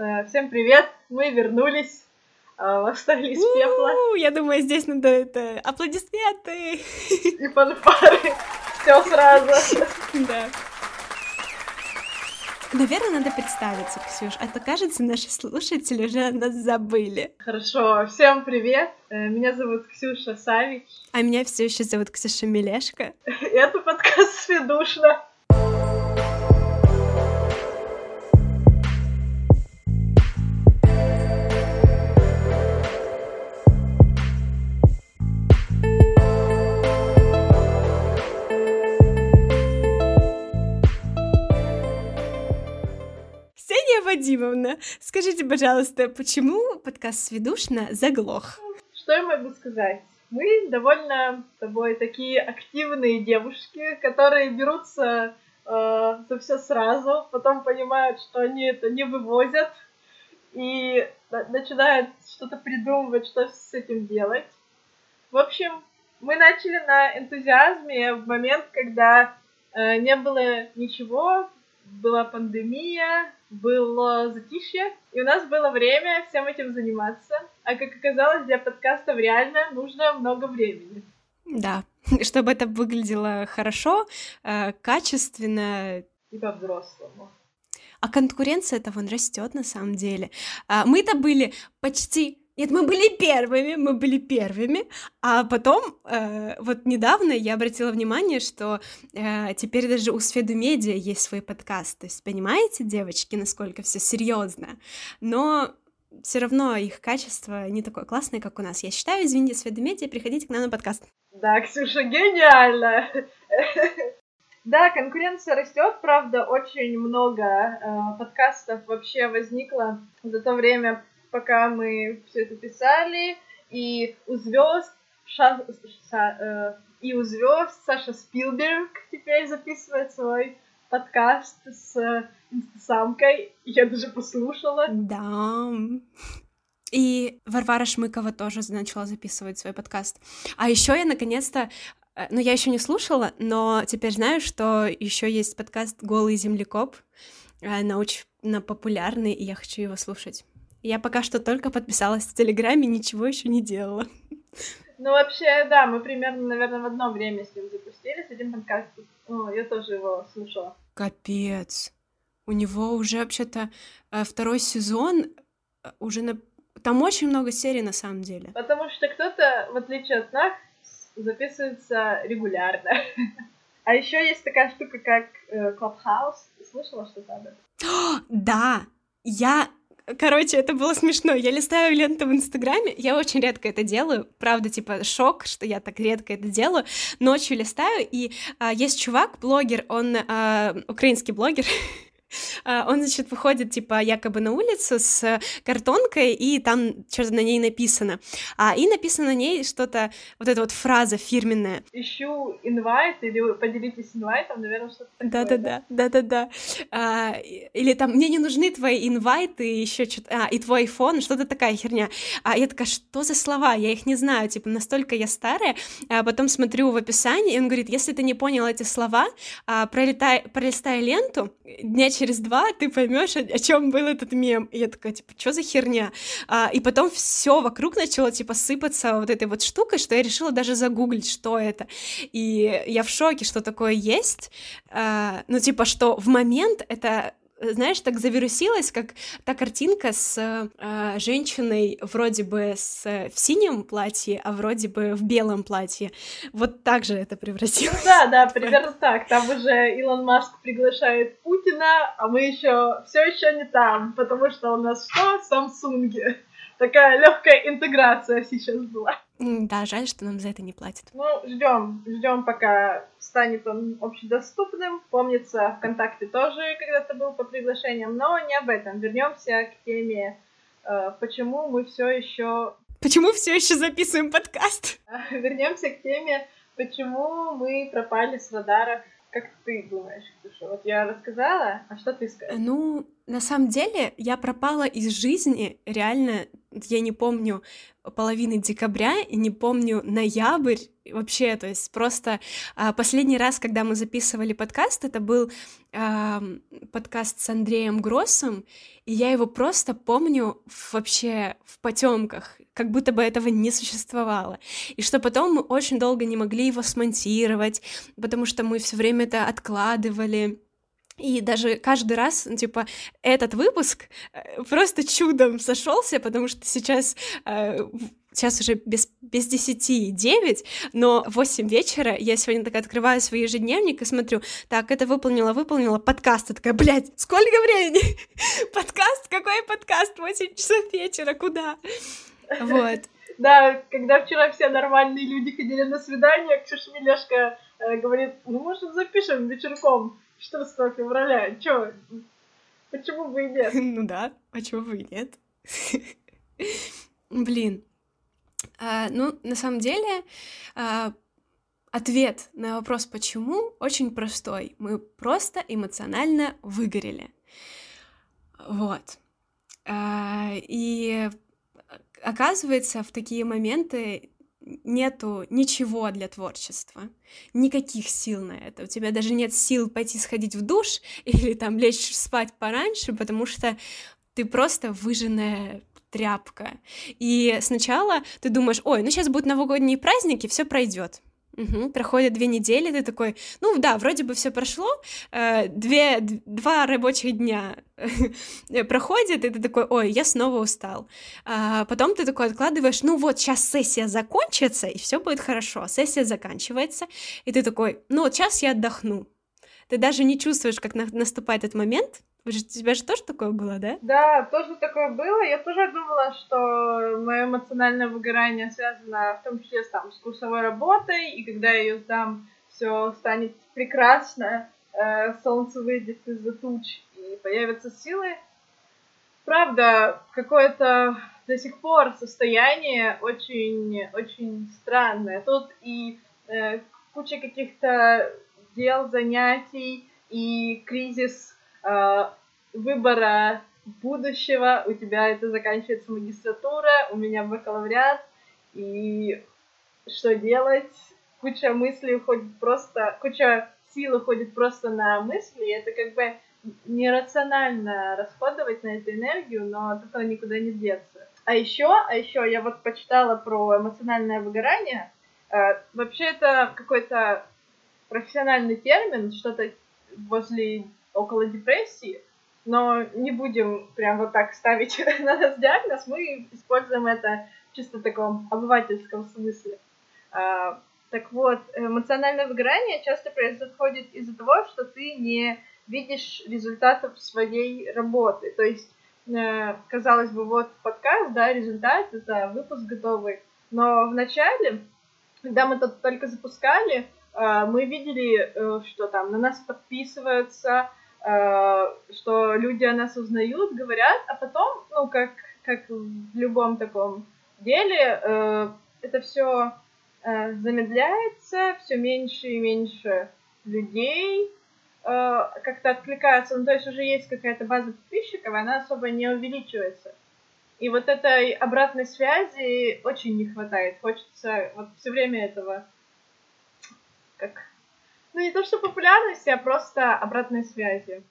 Э, всем привет! Мы вернулись. Э, восстали из пепла. Я думаю, здесь надо это аплодисменты. И фанфары. Все сразу. Да. Наверное, надо представиться, Ксюш, а то, кажется, наши слушатели уже нас забыли. Хорошо, всем привет. Э, меня зовут Ксюша Савич. А меня все еще зовут Ксюша Мелешка. И это подкаст «Сведушно». Вадимовна, скажите, пожалуйста, почему подкаст «Сведушно» заглох? Что я могу сказать? Мы довольно с тобой такие активные девушки, которые берутся э, за все сразу, потом понимают, что они это не вывозят, и начинают что-то придумывать, что с этим делать. В общем, мы начали на энтузиазме в момент, когда э, не было ничего, была пандемия, было затишье, и у нас было время всем этим заниматься. А как оказалось, для подкастов реально нужно много времени. Да, чтобы это выглядело хорошо, э, качественно. И по-взрослому. А конкуренция это вон растет на самом деле. А мы-то были почти нет, мы были первыми, мы были первыми, а потом, э, вот недавно я обратила внимание, что э, теперь даже у Сфеду Медиа есть свой подкаст, то есть понимаете, девочки, насколько все серьезно, но все равно их качество не такое классное, как у нас. Я считаю, извините, Сфеду Медиа, приходите к нам на подкаст. Да, Ксюша, гениально! Да, конкуренция растет, правда, очень много э, подкастов вообще возникло за то время, пока мы все это писали, и у звезд Ша... Ша... Э, и у звезд Саша Спилберг теперь записывает свой подкаст с инстасамкой. Я даже послушала. Да. И Варвара Шмыкова тоже начала записывать свой подкаст. А еще я наконец-то э, ну, я еще не слушала, но теперь знаю, что еще есть подкаст Голый землекоп. Научно популярный, и я хочу его слушать. Я пока что только подписалась в Телеграме, ничего еще не делала. Ну, вообще, да, мы примерно, наверное, в одно время с ним запустили, с этим подкастом. Ну, я тоже его слушала. Капец. У него уже вообще-то э, второй сезон э, уже на... Там очень много серий на самом деле. Потому что кто-то, в отличие от нас, записывается регулярно. А еще есть такая штука, как э, Clubhouse. Ты слышала что-то об этом? Да, я Короче, это было смешно. Я листаю ленту в Инстаграме, я очень редко это делаю, правда, типа шок, что я так редко это делаю. Ночью листаю, и а, есть чувак, блогер, он а, украинский блогер, он, значит, выходит, типа, якобы на улицу с картонкой, и там что-то на ней написано. А, и написано на ней что-то, вот эта вот фраза фирменная. Ищу инвайт, или поделитесь инвайтом, наверное, что-то Да-да-да, да-да-да. А, или там, мне не нужны твои инвайты, еще что-то, а, и твой iPhone, что-то такая херня. А я такая, что за слова? Я их не знаю, типа, настолько я старая. А потом смотрю в описании, и он говорит, если ты не понял эти слова, а, пролетай, пролистай ленту, дня через два ты поймешь, о, о чем был этот мем. И я такая, типа, что за херня? А, и потом все вокруг начало, типа, сыпаться вот этой вот штукой, что я решила даже загуглить, что это. И я в шоке, что такое есть. А, ну, типа, что в момент это знаешь, так завирусилась, как та картинка с э, женщиной вроде бы с, в синем платье, а вроде бы в белом платье. Вот так же это превратилось. Ну, да, да, примерно так. Там уже Илон Маск приглашает Путина, а мы еще все еще не там, потому что у нас что? Samsung. Такая легкая интеграция сейчас была. Да, жаль, что нам за это не платят. Ну, ждем, ждем, пока станет он общедоступным. Помнится, ВКонтакте тоже когда-то был по приглашениям, но не об этом. Вернемся к теме, э, почему мы все еще... Почему все еще записываем подкаст? Вернемся к теме, почему мы пропали с радаров. Как ты думаешь, Ксюша? Вот я рассказала, а что ты скажешь? Ну, на самом деле, я пропала из жизни реально я не помню половины декабря и не помню ноябрь вообще, то есть просто а, последний раз, когда мы записывали подкаст, это был а, подкаст с Андреем Гроссом, и я его просто помню вообще в потемках, как будто бы этого не существовало. И что потом мы очень долго не могли его смонтировать, потому что мы все время это откладывали. И даже каждый раз, ну, типа, этот выпуск э, просто чудом сошелся, потому что сейчас э, сейчас уже без, без 10 9, но в 8 вечера я сегодня так открываю свой ежедневник и смотрю, так, это выполнила, выполнила, подкаст, я такая, блядь, сколько времени? подкаст? Какой подкаст? 8 часов вечера, куда? Вот. Да, когда вчера все нормальные люди ходили на свидание, Ксюша Милешка э, говорит, ну, может, запишем вечерком 14 февраля, чё, почему бы и нет? Ну да, почему бы и нет? Блин, а, ну, на самом деле, а, ответ на вопрос «почему» очень простой. Мы просто эмоционально выгорели. Вот. А, и оказывается, в такие моменты нету ничего для творчества, никаких сил на это. У тебя даже нет сил пойти сходить в душ или там лечь спать пораньше, потому что ты просто выжженная тряпка. И сначала ты думаешь, ой, ну сейчас будут новогодние праздники, все пройдет. Угу. Проходят две недели, ты такой, ну да, вроде бы все прошло, э, две, два рабочих дня проходит, и ты такой, ой, я снова устал. А потом ты такой откладываешь, ну вот, сейчас сессия закончится, и все будет хорошо. Сессия заканчивается, и ты такой, ну вот сейчас я отдохну. Ты даже не чувствуешь, как на- наступает этот момент, у тебя же тоже такое было, да? Да, тоже такое было. Я тоже думала, что мое эмоциональное выгорание связано в том числе там, с курсовой работой, и когда я ее сдам, все станет прекрасно, э, солнце выйдет из-за туч и появятся силы. Правда, какое-то до сих пор состояние очень, очень странное. Тут и э, куча каких-то дел, занятий, и кризис выбора будущего, у тебя это заканчивается магистратура, у меня бакалавриат, и что делать? Куча мыслей уходит просто, куча сил уходит просто на мысли, и это как бы нерационально расходовать на эту энергию, но от этого никуда не деться. А еще, а еще я вот почитала про эмоциональное выгорание. Э, вообще это какой-то профессиональный термин, что-то возле около депрессии, но не будем прям вот так ставить на нас диагноз, мы используем это чисто в таком обывательском смысле. А, так вот, эмоциональное выгорание часто происходит из-за того, что ты не видишь результатов своей работы. То есть, э, казалось бы, вот подкаст, да, результат, это выпуск готовый. Но вначале, когда мы только запускали, э, мы видели, э, что там на нас подписываются, что люди о нас узнают, говорят, а потом, ну, как, как в любом таком деле, э, это все э, замедляется, все меньше и меньше людей как-то откликаются, ну, то есть уже есть какая-то база подписчиков, она особо не увеличивается. И вот этой обратной связи очень не хватает. Хочется вот все время этого как ну, не то, что популярности, а просто обратной связи.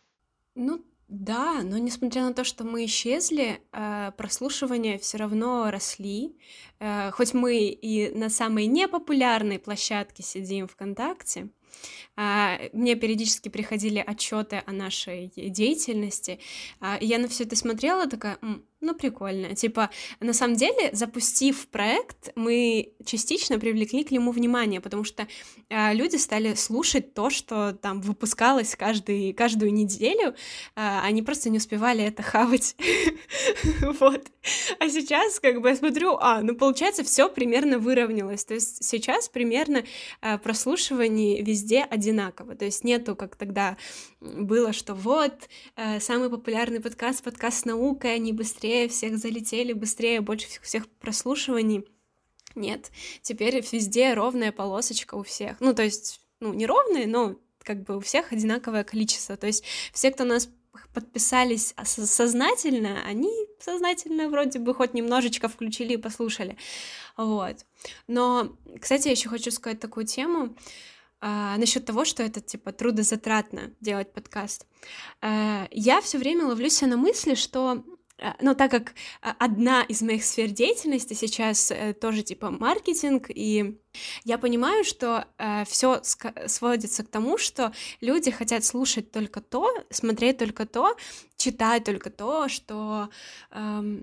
Ну, да, но несмотря на то, что мы исчезли, э, прослушивания все равно росли. Э, хоть мы и на самой непопулярной площадке сидим ВКонтакте, а, мне периодически приходили отчеты о нашей деятельности, а, я на все это смотрела, такая, ну, прикольно. Типа, на самом деле, запустив проект, мы частично привлекли к нему внимание, потому что э, люди стали слушать то, что там выпускалось каждый, каждую неделю, э, они просто не успевали это хавать. Вот. А сейчас, как бы, я смотрю, а, ну, получается, все примерно выровнялось. То есть сейчас примерно э, прослушивание везде одинаково. То есть нету, как тогда было, что вот, э, самый популярный подкаст, подкаст с наукой, они быстрее быстрее всех залетели, быстрее, больше всех прослушиваний. Нет, теперь везде ровная полосочка у всех. Ну, то есть, ну, не ровная, но как бы у всех одинаковое количество. То есть все, кто нас подписались сознательно, они сознательно вроде бы хоть немножечко включили и послушали. Вот. Но, кстати, я еще хочу сказать такую тему а, насчет того, что это типа трудозатратно делать подкаст. А, я все время ловлю на мысли, что а, ну, так как а, одна из моих сфер деятельности сейчас э, тоже типа маркетинг, и я понимаю, что э, все сводится к тому, что люди хотят слушать только то, смотреть только то, читать только то, что э,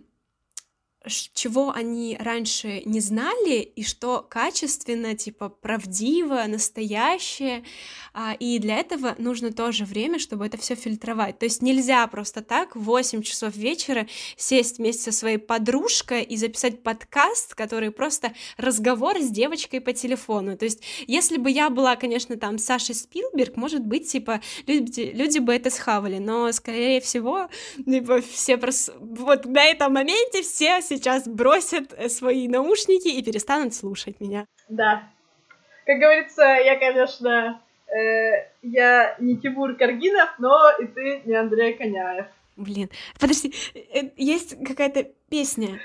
чего они раньше не знали и что качественно, типа правдиво, настоящее, а, и для этого нужно тоже время, чтобы это все фильтровать. То есть нельзя просто так в 8 часов вечера сесть вместе со своей подружкой и записать подкаст, который просто разговор с девочкой по телефону. То есть если бы я была, конечно, там Саша Спилберг, может быть, типа люди, люди бы это схавали, но скорее всего, типа все просто вот на этом моменте все сейчас бросят э, свои наушники и перестанут слушать меня. Да. Как говорится, я, конечно, э, я не Тимур Каргинов, но и ты не Андрей Коняев. Блин, подожди, э, есть какая-то песня.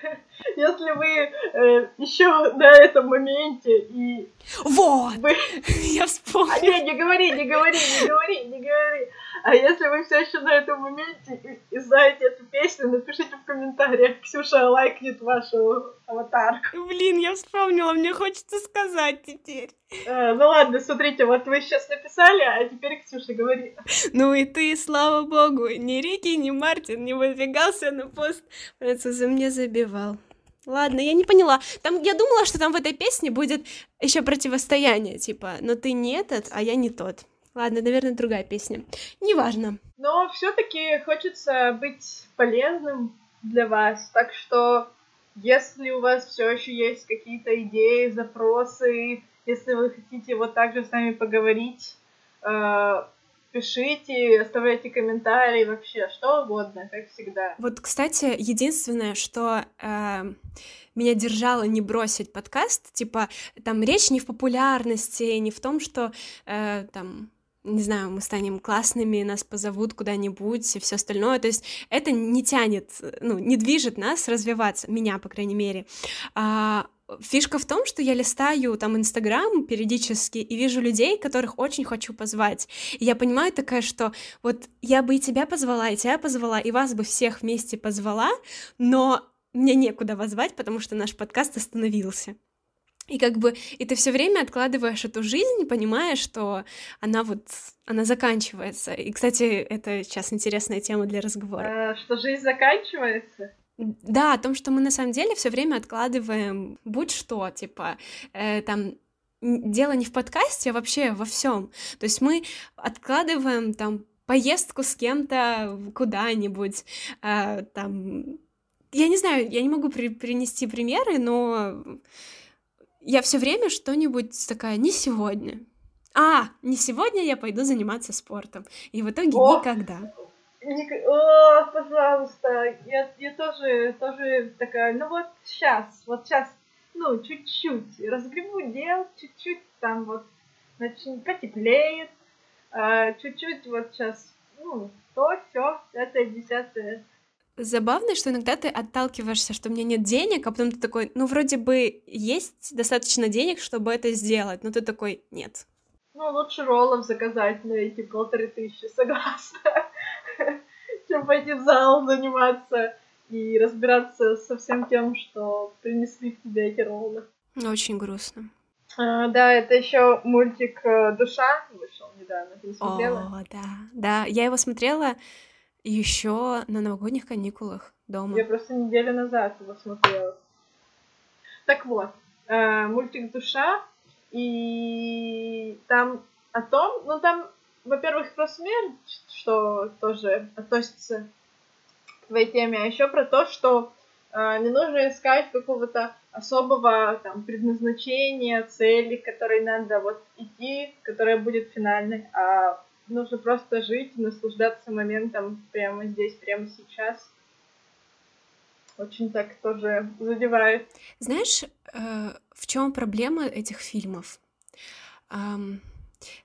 Если вы э, еще на этом моменте и... Вот! Вы... Я вспомнила. А, не, не говори, не говори, не говори, не говори. А если вы все еще на этом моменте и, и знаете эту песню, напишите в комментариях, Ксюша лайкнет вашу аватарку. Блин, я вспомнила, мне хочется сказать теперь. А, ну ладно, смотрите, вот вы сейчас написали, а теперь Ксюша говори. Ну и ты, слава богу, ни Рики, ни Мартин не выдвигался на пост француза мне забивал. Ладно, я не поняла. Там я думала, что там в этой песне будет еще противостояние, типа, но ты не этот, а я не тот. Ладно, наверное, другая песня. Неважно. Но все-таки хочется быть полезным для вас. Так что, если у вас все еще есть какие-то идеи, запросы, если вы хотите вот так же с нами поговорить, э, пишите, оставляйте комментарии, вообще что угодно, как всегда. Вот, кстати, единственное, что э, меня держало не бросить подкаст, типа, там речь не в популярности, не в том, что э, там не знаю, мы станем классными, нас позовут куда-нибудь и все остальное. То есть это не тянет, ну, не движет нас развиваться, меня, по крайней мере. А, фишка в том, что я листаю там Инстаграм периодически и вижу людей, которых очень хочу позвать. И я понимаю такая, что вот я бы и тебя позвала, и тебя позвала, и вас бы всех вместе позвала, но мне некуда вас звать, потому что наш подкаст остановился. И как бы, и ты все время откладываешь эту жизнь, понимая, что она вот, она заканчивается. И, кстати, это сейчас интересная тема для разговора. А, что жизнь заканчивается? Да, о том, что мы на самом деле все время откладываем будь что, типа, э, там, дело не в подкасте, а вообще во всем. То есть мы откладываем там поездку с кем-то куда-нибудь, э, там, я не знаю, я не могу при принести примеры, но я все время что-нибудь такая, не сегодня. А, не сегодня я пойду заниматься спортом. И в итоге О, никогда. Ник... О, пожалуйста, я, я тоже, тоже такая, ну вот сейчас, вот сейчас, ну, чуть-чуть, разгребу дел, чуть-чуть там вот, значит, потеплеет, а, чуть-чуть вот сейчас, ну, то, все, это десятое Забавно, что иногда ты отталкиваешься, что у меня нет денег, а потом ты такой, ну, вроде бы есть достаточно денег, чтобы это сделать, но ты такой, нет. Ну, лучше роллов заказать на эти полторы тысячи, согласна, чем пойти в зал заниматься и разбираться со всем тем, что принесли в тебе эти роллы. Очень грустно. А, да, это еще мультик э, Душа вышел недавно. Ты смотрела? О, да, да, я его смотрела еще на новогодних каникулах дома. Я просто неделю назад его смотрела. Так вот, э, мультик «Душа», и там о том, ну там, во-первых, про смерть, что тоже относится к твоей теме, а еще про то, что э, не нужно искать какого-то особого там предназначения, цели, к которой надо вот идти, которая будет финальной, а нужно просто жить, наслаждаться моментом прямо здесь, прямо сейчас. Очень так тоже задевает. Знаешь, э, в чем проблема этих фильмов?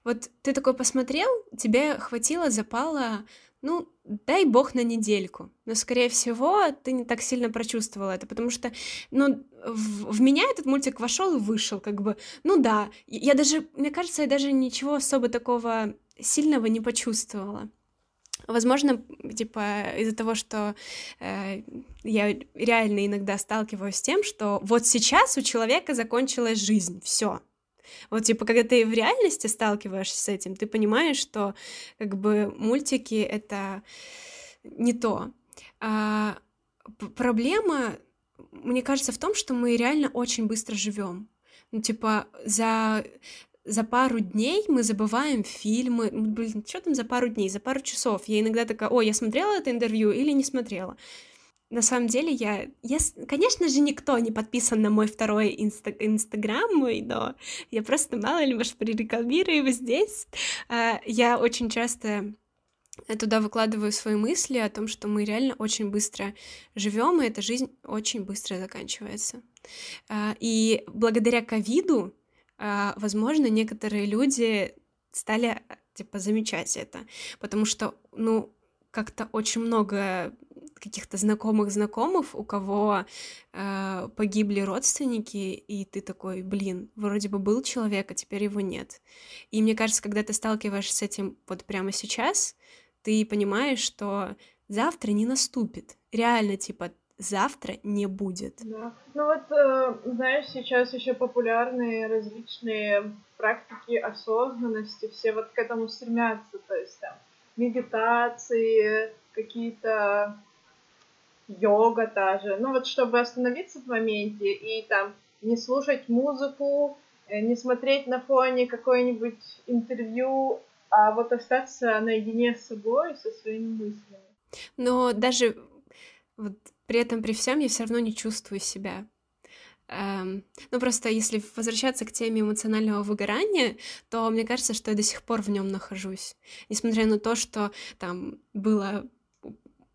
Вот ты такой посмотрел, тебе хватило запала ну, дай бог на недельку. Но, скорее всего, ты не так сильно прочувствовала это, потому что, ну, в, в меня этот мультик вошел и вышел, как бы, ну да, я даже, мне кажется, я даже ничего особо такого сильного не почувствовала. Возможно, типа из-за того, что э, я реально иногда сталкиваюсь с тем, что вот сейчас у человека закончилась жизнь, все. Вот типа, когда ты в реальности сталкиваешься с этим, ты понимаешь, что как бы мультики это не то. А, проблема, мне кажется, в том, что мы реально очень быстро живем. Ну, типа, за за пару дней мы забываем фильмы. Блин, что там за пару дней, за пару часов? Я иногда такая, о, я смотрела это интервью или не смотрела. На самом деле я, я, конечно же, никто не подписан на мой второй инста, инстаграм мой, но я просто мало ли, может, прорекламирую его здесь. А, я очень часто туда выкладываю свои мысли о том, что мы реально очень быстро живем, и эта жизнь очень быстро заканчивается. А, и благодаря ковиду а, возможно, некоторые люди стали типа замечать это, потому что, ну, как-то очень много каких-то знакомых знакомых, у кого э, погибли родственники, и ты такой, блин, вроде бы был человек, а теперь его нет. И мне кажется, когда ты сталкиваешься с этим вот прямо сейчас, ты понимаешь, что завтра не наступит. Реально, типа, завтра не будет. Да. Ну вот, э, знаешь, сейчас еще популярные различные практики осознанности, все вот к этому стремятся, то есть там медитации, какие-то йога та же. Ну вот, чтобы остановиться в моменте и там не слушать музыку, э, не смотреть на фоне какое-нибудь интервью, а вот остаться наедине с собой, со своими мыслями. Но даже вот при этом, при всем, я все равно не чувствую себя. Эм, ну, просто если возвращаться к теме эмоционального выгорания, то мне кажется, что я до сих пор в нем нахожусь. Несмотря на то, что там было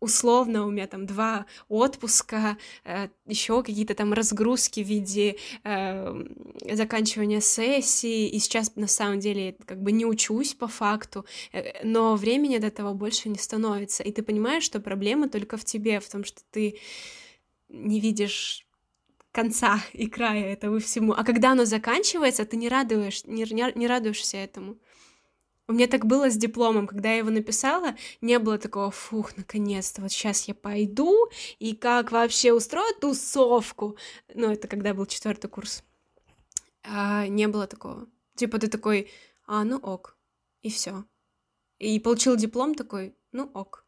условно у меня там два отпуска, э, еще какие-то там разгрузки в виде э, заканчивания сессии, и сейчас на самом деле как бы не учусь по факту, э, но времени до этого больше не становится, и ты понимаешь, что проблема только в тебе, в том, что ты не видишь конца и края этого всему, а когда оно заканчивается, ты не радуешь, не, не, радуешься этому. У меня так было с дипломом, когда я его написала, не было такого, фух, наконец-то, вот сейчас я пойду, и как вообще устроить тусовку. Ну, это когда был четвертый курс. А, не было такого. Типа ты такой, а, ну ок, и все. И получил диплом такой, ну ок.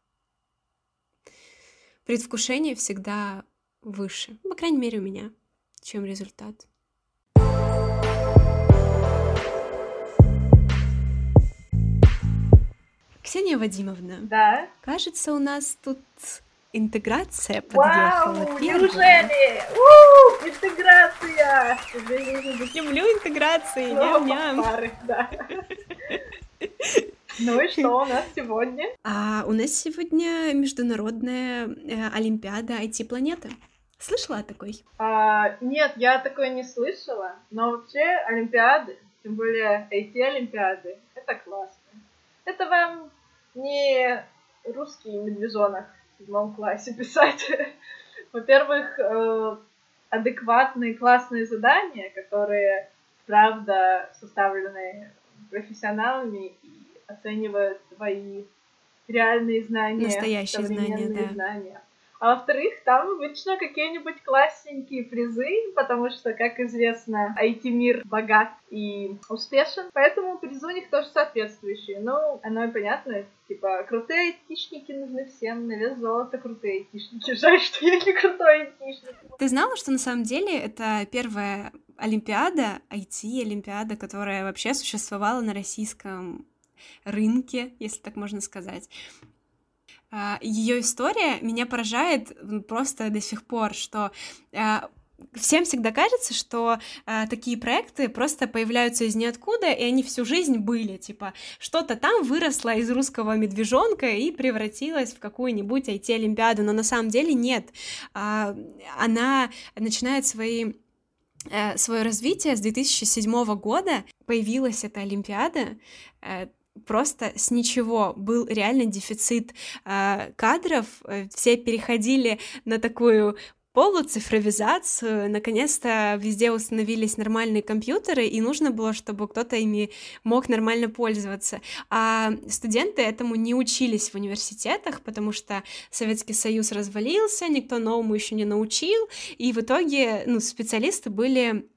Предвкушение всегда выше, по крайней мере у меня, чем результат. Ксения Вадимовна. Да. Кажется, у нас тут интеграция подъехала. Вау, неужели? У, интеграция! Люблю интеграции, ням-ням. Да. Ну и что у нас сегодня? А у нас сегодня международная э, Олимпиада IT-планеты. Слышала о такой? А, нет, я такой не слышала, но вообще Олимпиады, тем более IT-олимпиады, это классно. Это вам не русский медвежонок в седьмом классе писать. Во-первых, э, адекватные классные задания, которые, правда, составлены профессионалами и оценивают твои реальные знания, настоящие знания, да. знания. А во-вторых, там обычно какие-нибудь классненькие призы, потому что, как известно, IT-мир богат и успешен, поэтому призы у них тоже соответствующие. Ну, оно и понятно, типа, крутые айтишники нужны всем, на вес золота крутые айтишники. Жаль, что я не крутой айтишник. Ты знала, что на самом деле это первая Олимпиада, IT-олимпиада, которая вообще существовала на российском рынке, если так можно сказать. А, Ее история меня поражает просто до сих пор, что а, всем всегда кажется, что э, такие проекты просто появляются из ниоткуда, и они всю жизнь были, типа, что-то там выросло из русского медвежонка и превратилось в какую-нибудь IT-олимпиаду, но на самом деле нет. Э, она начинает свои свое развитие с 2007 года появилась эта Олимпиада, просто с ничего был реально дефицит э, кадров, все переходили на такую полуцифровизацию, наконец-то везде установились нормальные компьютеры, и нужно было, чтобы кто-то ими мог нормально пользоваться. А студенты этому не учились в университетах, потому что Советский Союз развалился, никто новому еще не научил, и в итоге ну, специалисты были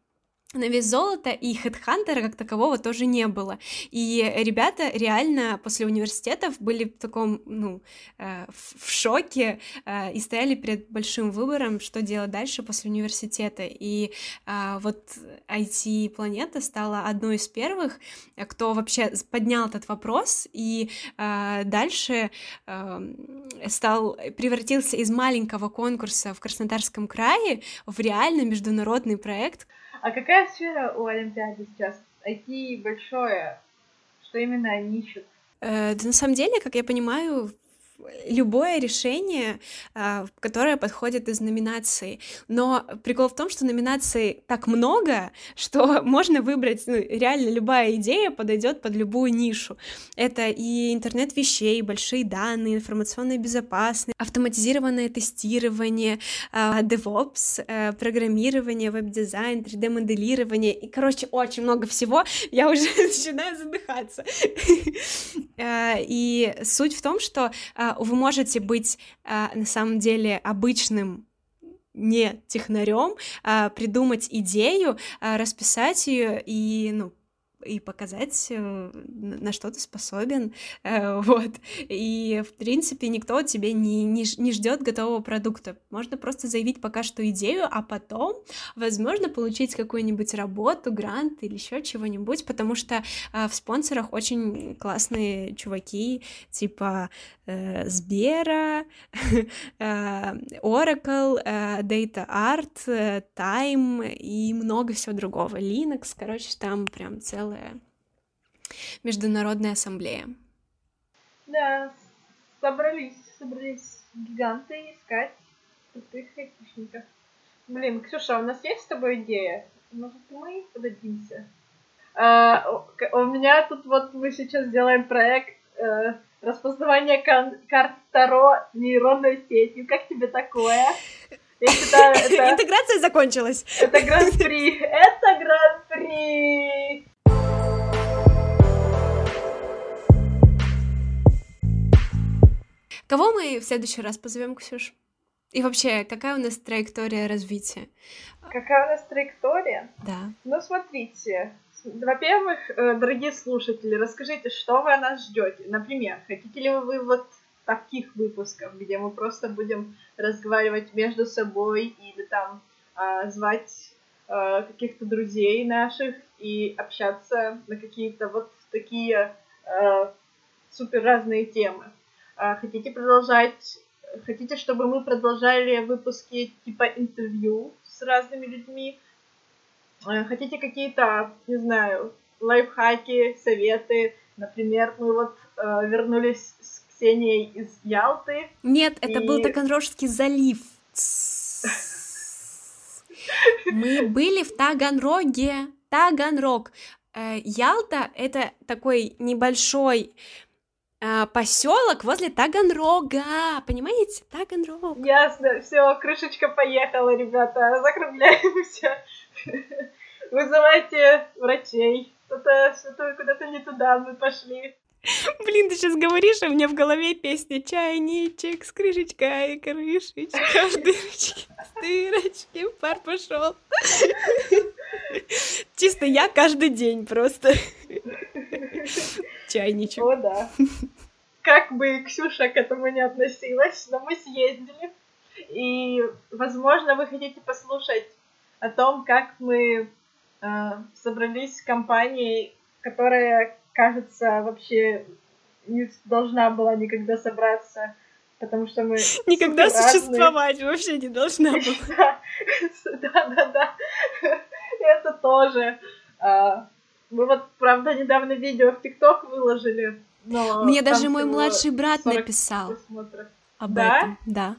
на вес золота, и хедхантера как такового тоже не было. И ребята реально после университетов были в таком, ну, э, в шоке э, и стояли перед большим выбором, что делать дальше после университета. И э, вот IT-планета стала одной из первых, кто вообще поднял этот вопрос, и э, дальше э, стал, превратился из маленького конкурса в Краснодарском крае в реально международный проект, а какая сфера у Олимпиады сейчас? IT большое. Что именно они ищут? Э, да на самом деле, как я понимаю, любое решение, а, которое подходит из номинации. Но прикол в том, что номинаций так много, что можно выбрать, ну, реально любая идея подойдет под любую нишу. Это и интернет вещей, большие данные, информационная безопасность, автоматизированное тестирование, а, DevOps, э, программирование, веб-дизайн, 3D-моделирование. И, короче, очень много всего. Я уже начинаю задыхаться. Э, и суть в том, что а, вы можете быть а, на самом деле обычным не технарем, а придумать идею, расписать ее и ну, и показать, э, на что ты способен, э, вот. И, в принципе, никто тебе не, не, не ждет готового продукта. Можно просто заявить пока что идею, а потом, возможно, получить какую-нибудь работу, грант или еще чего-нибудь, потому что э, в спонсорах очень классные чуваки, типа Сбера, Oracle, Data Art, Time и много всего другого. Linux, короче, там прям целый целая международная ассамблея. Да, собрались, собрались гиганты искать крутых айтишников. Блин, Ксюша, у нас есть с тобой идея? Может, мы подадимся? А, у меня тут вот мы сейчас делаем проект э, распознавания карт Таро нейронной сетью. Как тебе такое? Я считаю, это... Интеграция закончилась. Это гран-при. Это гран-при. Кого мы в следующий раз позовем, Ксюш? И вообще, какая у нас траектория развития? Какая у нас траектория? Да. Ну, смотрите. Во-первых, э, дорогие слушатели, расскажите, что вы от нас ждете. Например, хотите ли вы вот таких выпусков, где мы просто будем разговаривать между собой или там э, звать э, каких-то друзей наших и общаться на какие-то вот такие э, супер разные темы. А, хотите продолжать, хотите, чтобы мы продолжали выпуски типа интервью с разными людьми? А, хотите какие-то, не знаю, лайфхаки, советы? Например, мы вот э, вернулись с Ксенией из Ялты. Нет, и... это был Таганрожский залив. Мы были в Таганроге. Таганрог. Э, Ялта — это такой небольшой а, поселок возле Таганрога, понимаете? Таганрог. Ясно, все, крышечка поехала, ребята, закругляемся. Вызывайте врачей. Что-то что куда-то не туда мы пошли. Блин, ты сейчас говоришь, а у меня в голове песня «Чайничек с крышечкой, крышечка в дырочке, с дырочки пар пошел». Чисто я каждый день просто. Чайничек. О, да. Как бы Ксюша к этому не относилась, но мы съездили. И, возможно, вы хотите послушать о том, как мы э, собрались с компанией, которая, кажется, вообще не должна была никогда собраться, потому что мы никогда существовать вообще не должна была. Да, да, да. Это тоже. Мы вот, правда, недавно видео в ТикТок выложили. Но Мне даже мой младший брат написал об да? этом. Да.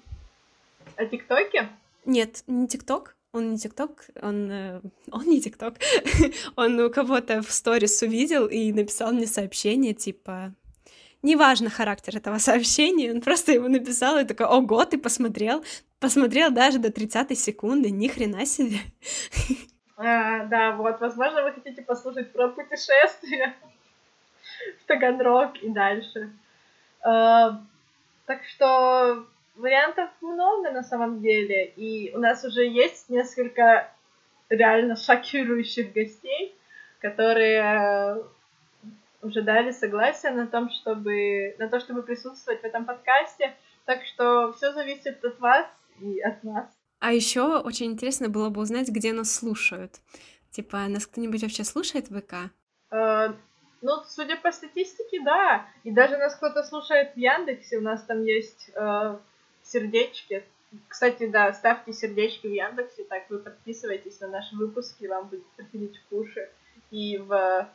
О ТикТоке? Нет, не ТикТок. он не ТикТок, он, э, он не ТикТок, он у кого-то в сторис увидел и написал мне сообщение, типа, неважно характер этого сообщения, он просто его написал и такой, ого, ты посмотрел, посмотрел даже до 30 секунды, ни хрена себе. А, да, вот, возможно, вы хотите послушать про путешествия в Таганрог и дальше. А, так что вариантов много на самом деле, и у нас уже есть несколько реально шокирующих гостей, которые уже дали согласие на том, чтобы на то, чтобы присутствовать в этом подкасте. Так что все зависит от вас и от нас. А еще очень интересно было бы узнать, где нас слушают. Типа, нас кто-нибудь вообще слушает ВК? Э, ну, судя по статистике, да. И даже нас кто-то слушает в Яндексе. У нас там есть э, сердечки. Кстати, да, ставьте сердечки в Яндексе, так вы подписывайтесь на наши выпуски, вам будет приходить в уши. И в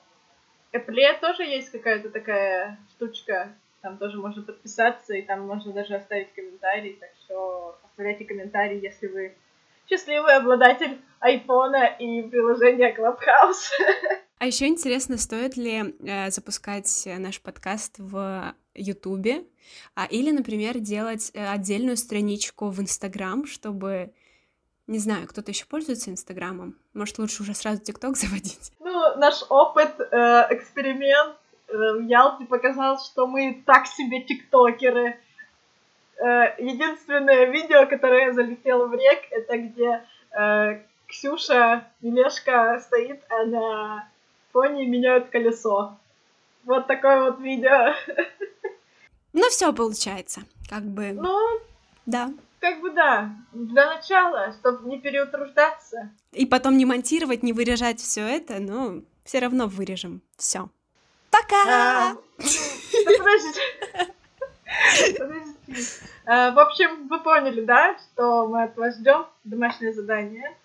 Apple тоже есть какая-то такая штучка, там тоже можно подписаться, и там можно даже оставить комментарий, так что оставляйте комментарии, если вы счастливый обладатель айфона и приложения Clubhouse. А еще интересно, стоит ли э, запускать наш подкаст в Ютубе, а, или, например, делать э, отдельную страничку в Инстаграм, чтобы не знаю, кто-то еще пользуется Инстаграмом. Может, лучше уже сразу ТикТок заводить? Ну, наш опыт, э, эксперимент э, в Ялте показал, что мы так себе тиктокеры. Э, единственное видео, которое залетело в рек, это где э, Ксюша Мелешка стоит, а на фоне меняют колесо. Вот такое вот видео. Ну, все получается, как бы. Ну, да как бы да, для начала, чтобы не переутруждаться. И потом не монтировать, не вырежать все это, но все равно вырежем все. Пока! А, подождите. А, в общем, вы поняли, да, что мы от вас ждем домашнее задание.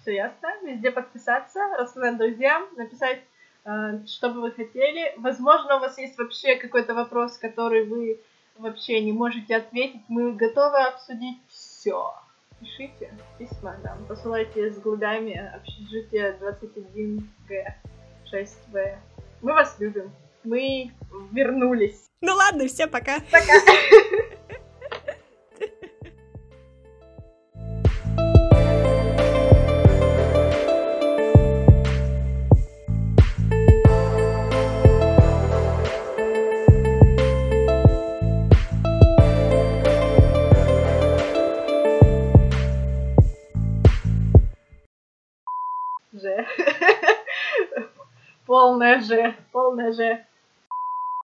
Все ясно. Везде подписаться, рассказать друзьям, написать, а, что бы вы хотели. Возможно, у вас есть вообще какой-то вопрос, который вы вообще не можете ответить, мы готовы обсудить все. Пишите письма нам, посылайте с голубями общежитие 21Г 6В. Мы вас любим. Мы вернулись. Ну ладно, все, пока. Пока. plné, že, plné, že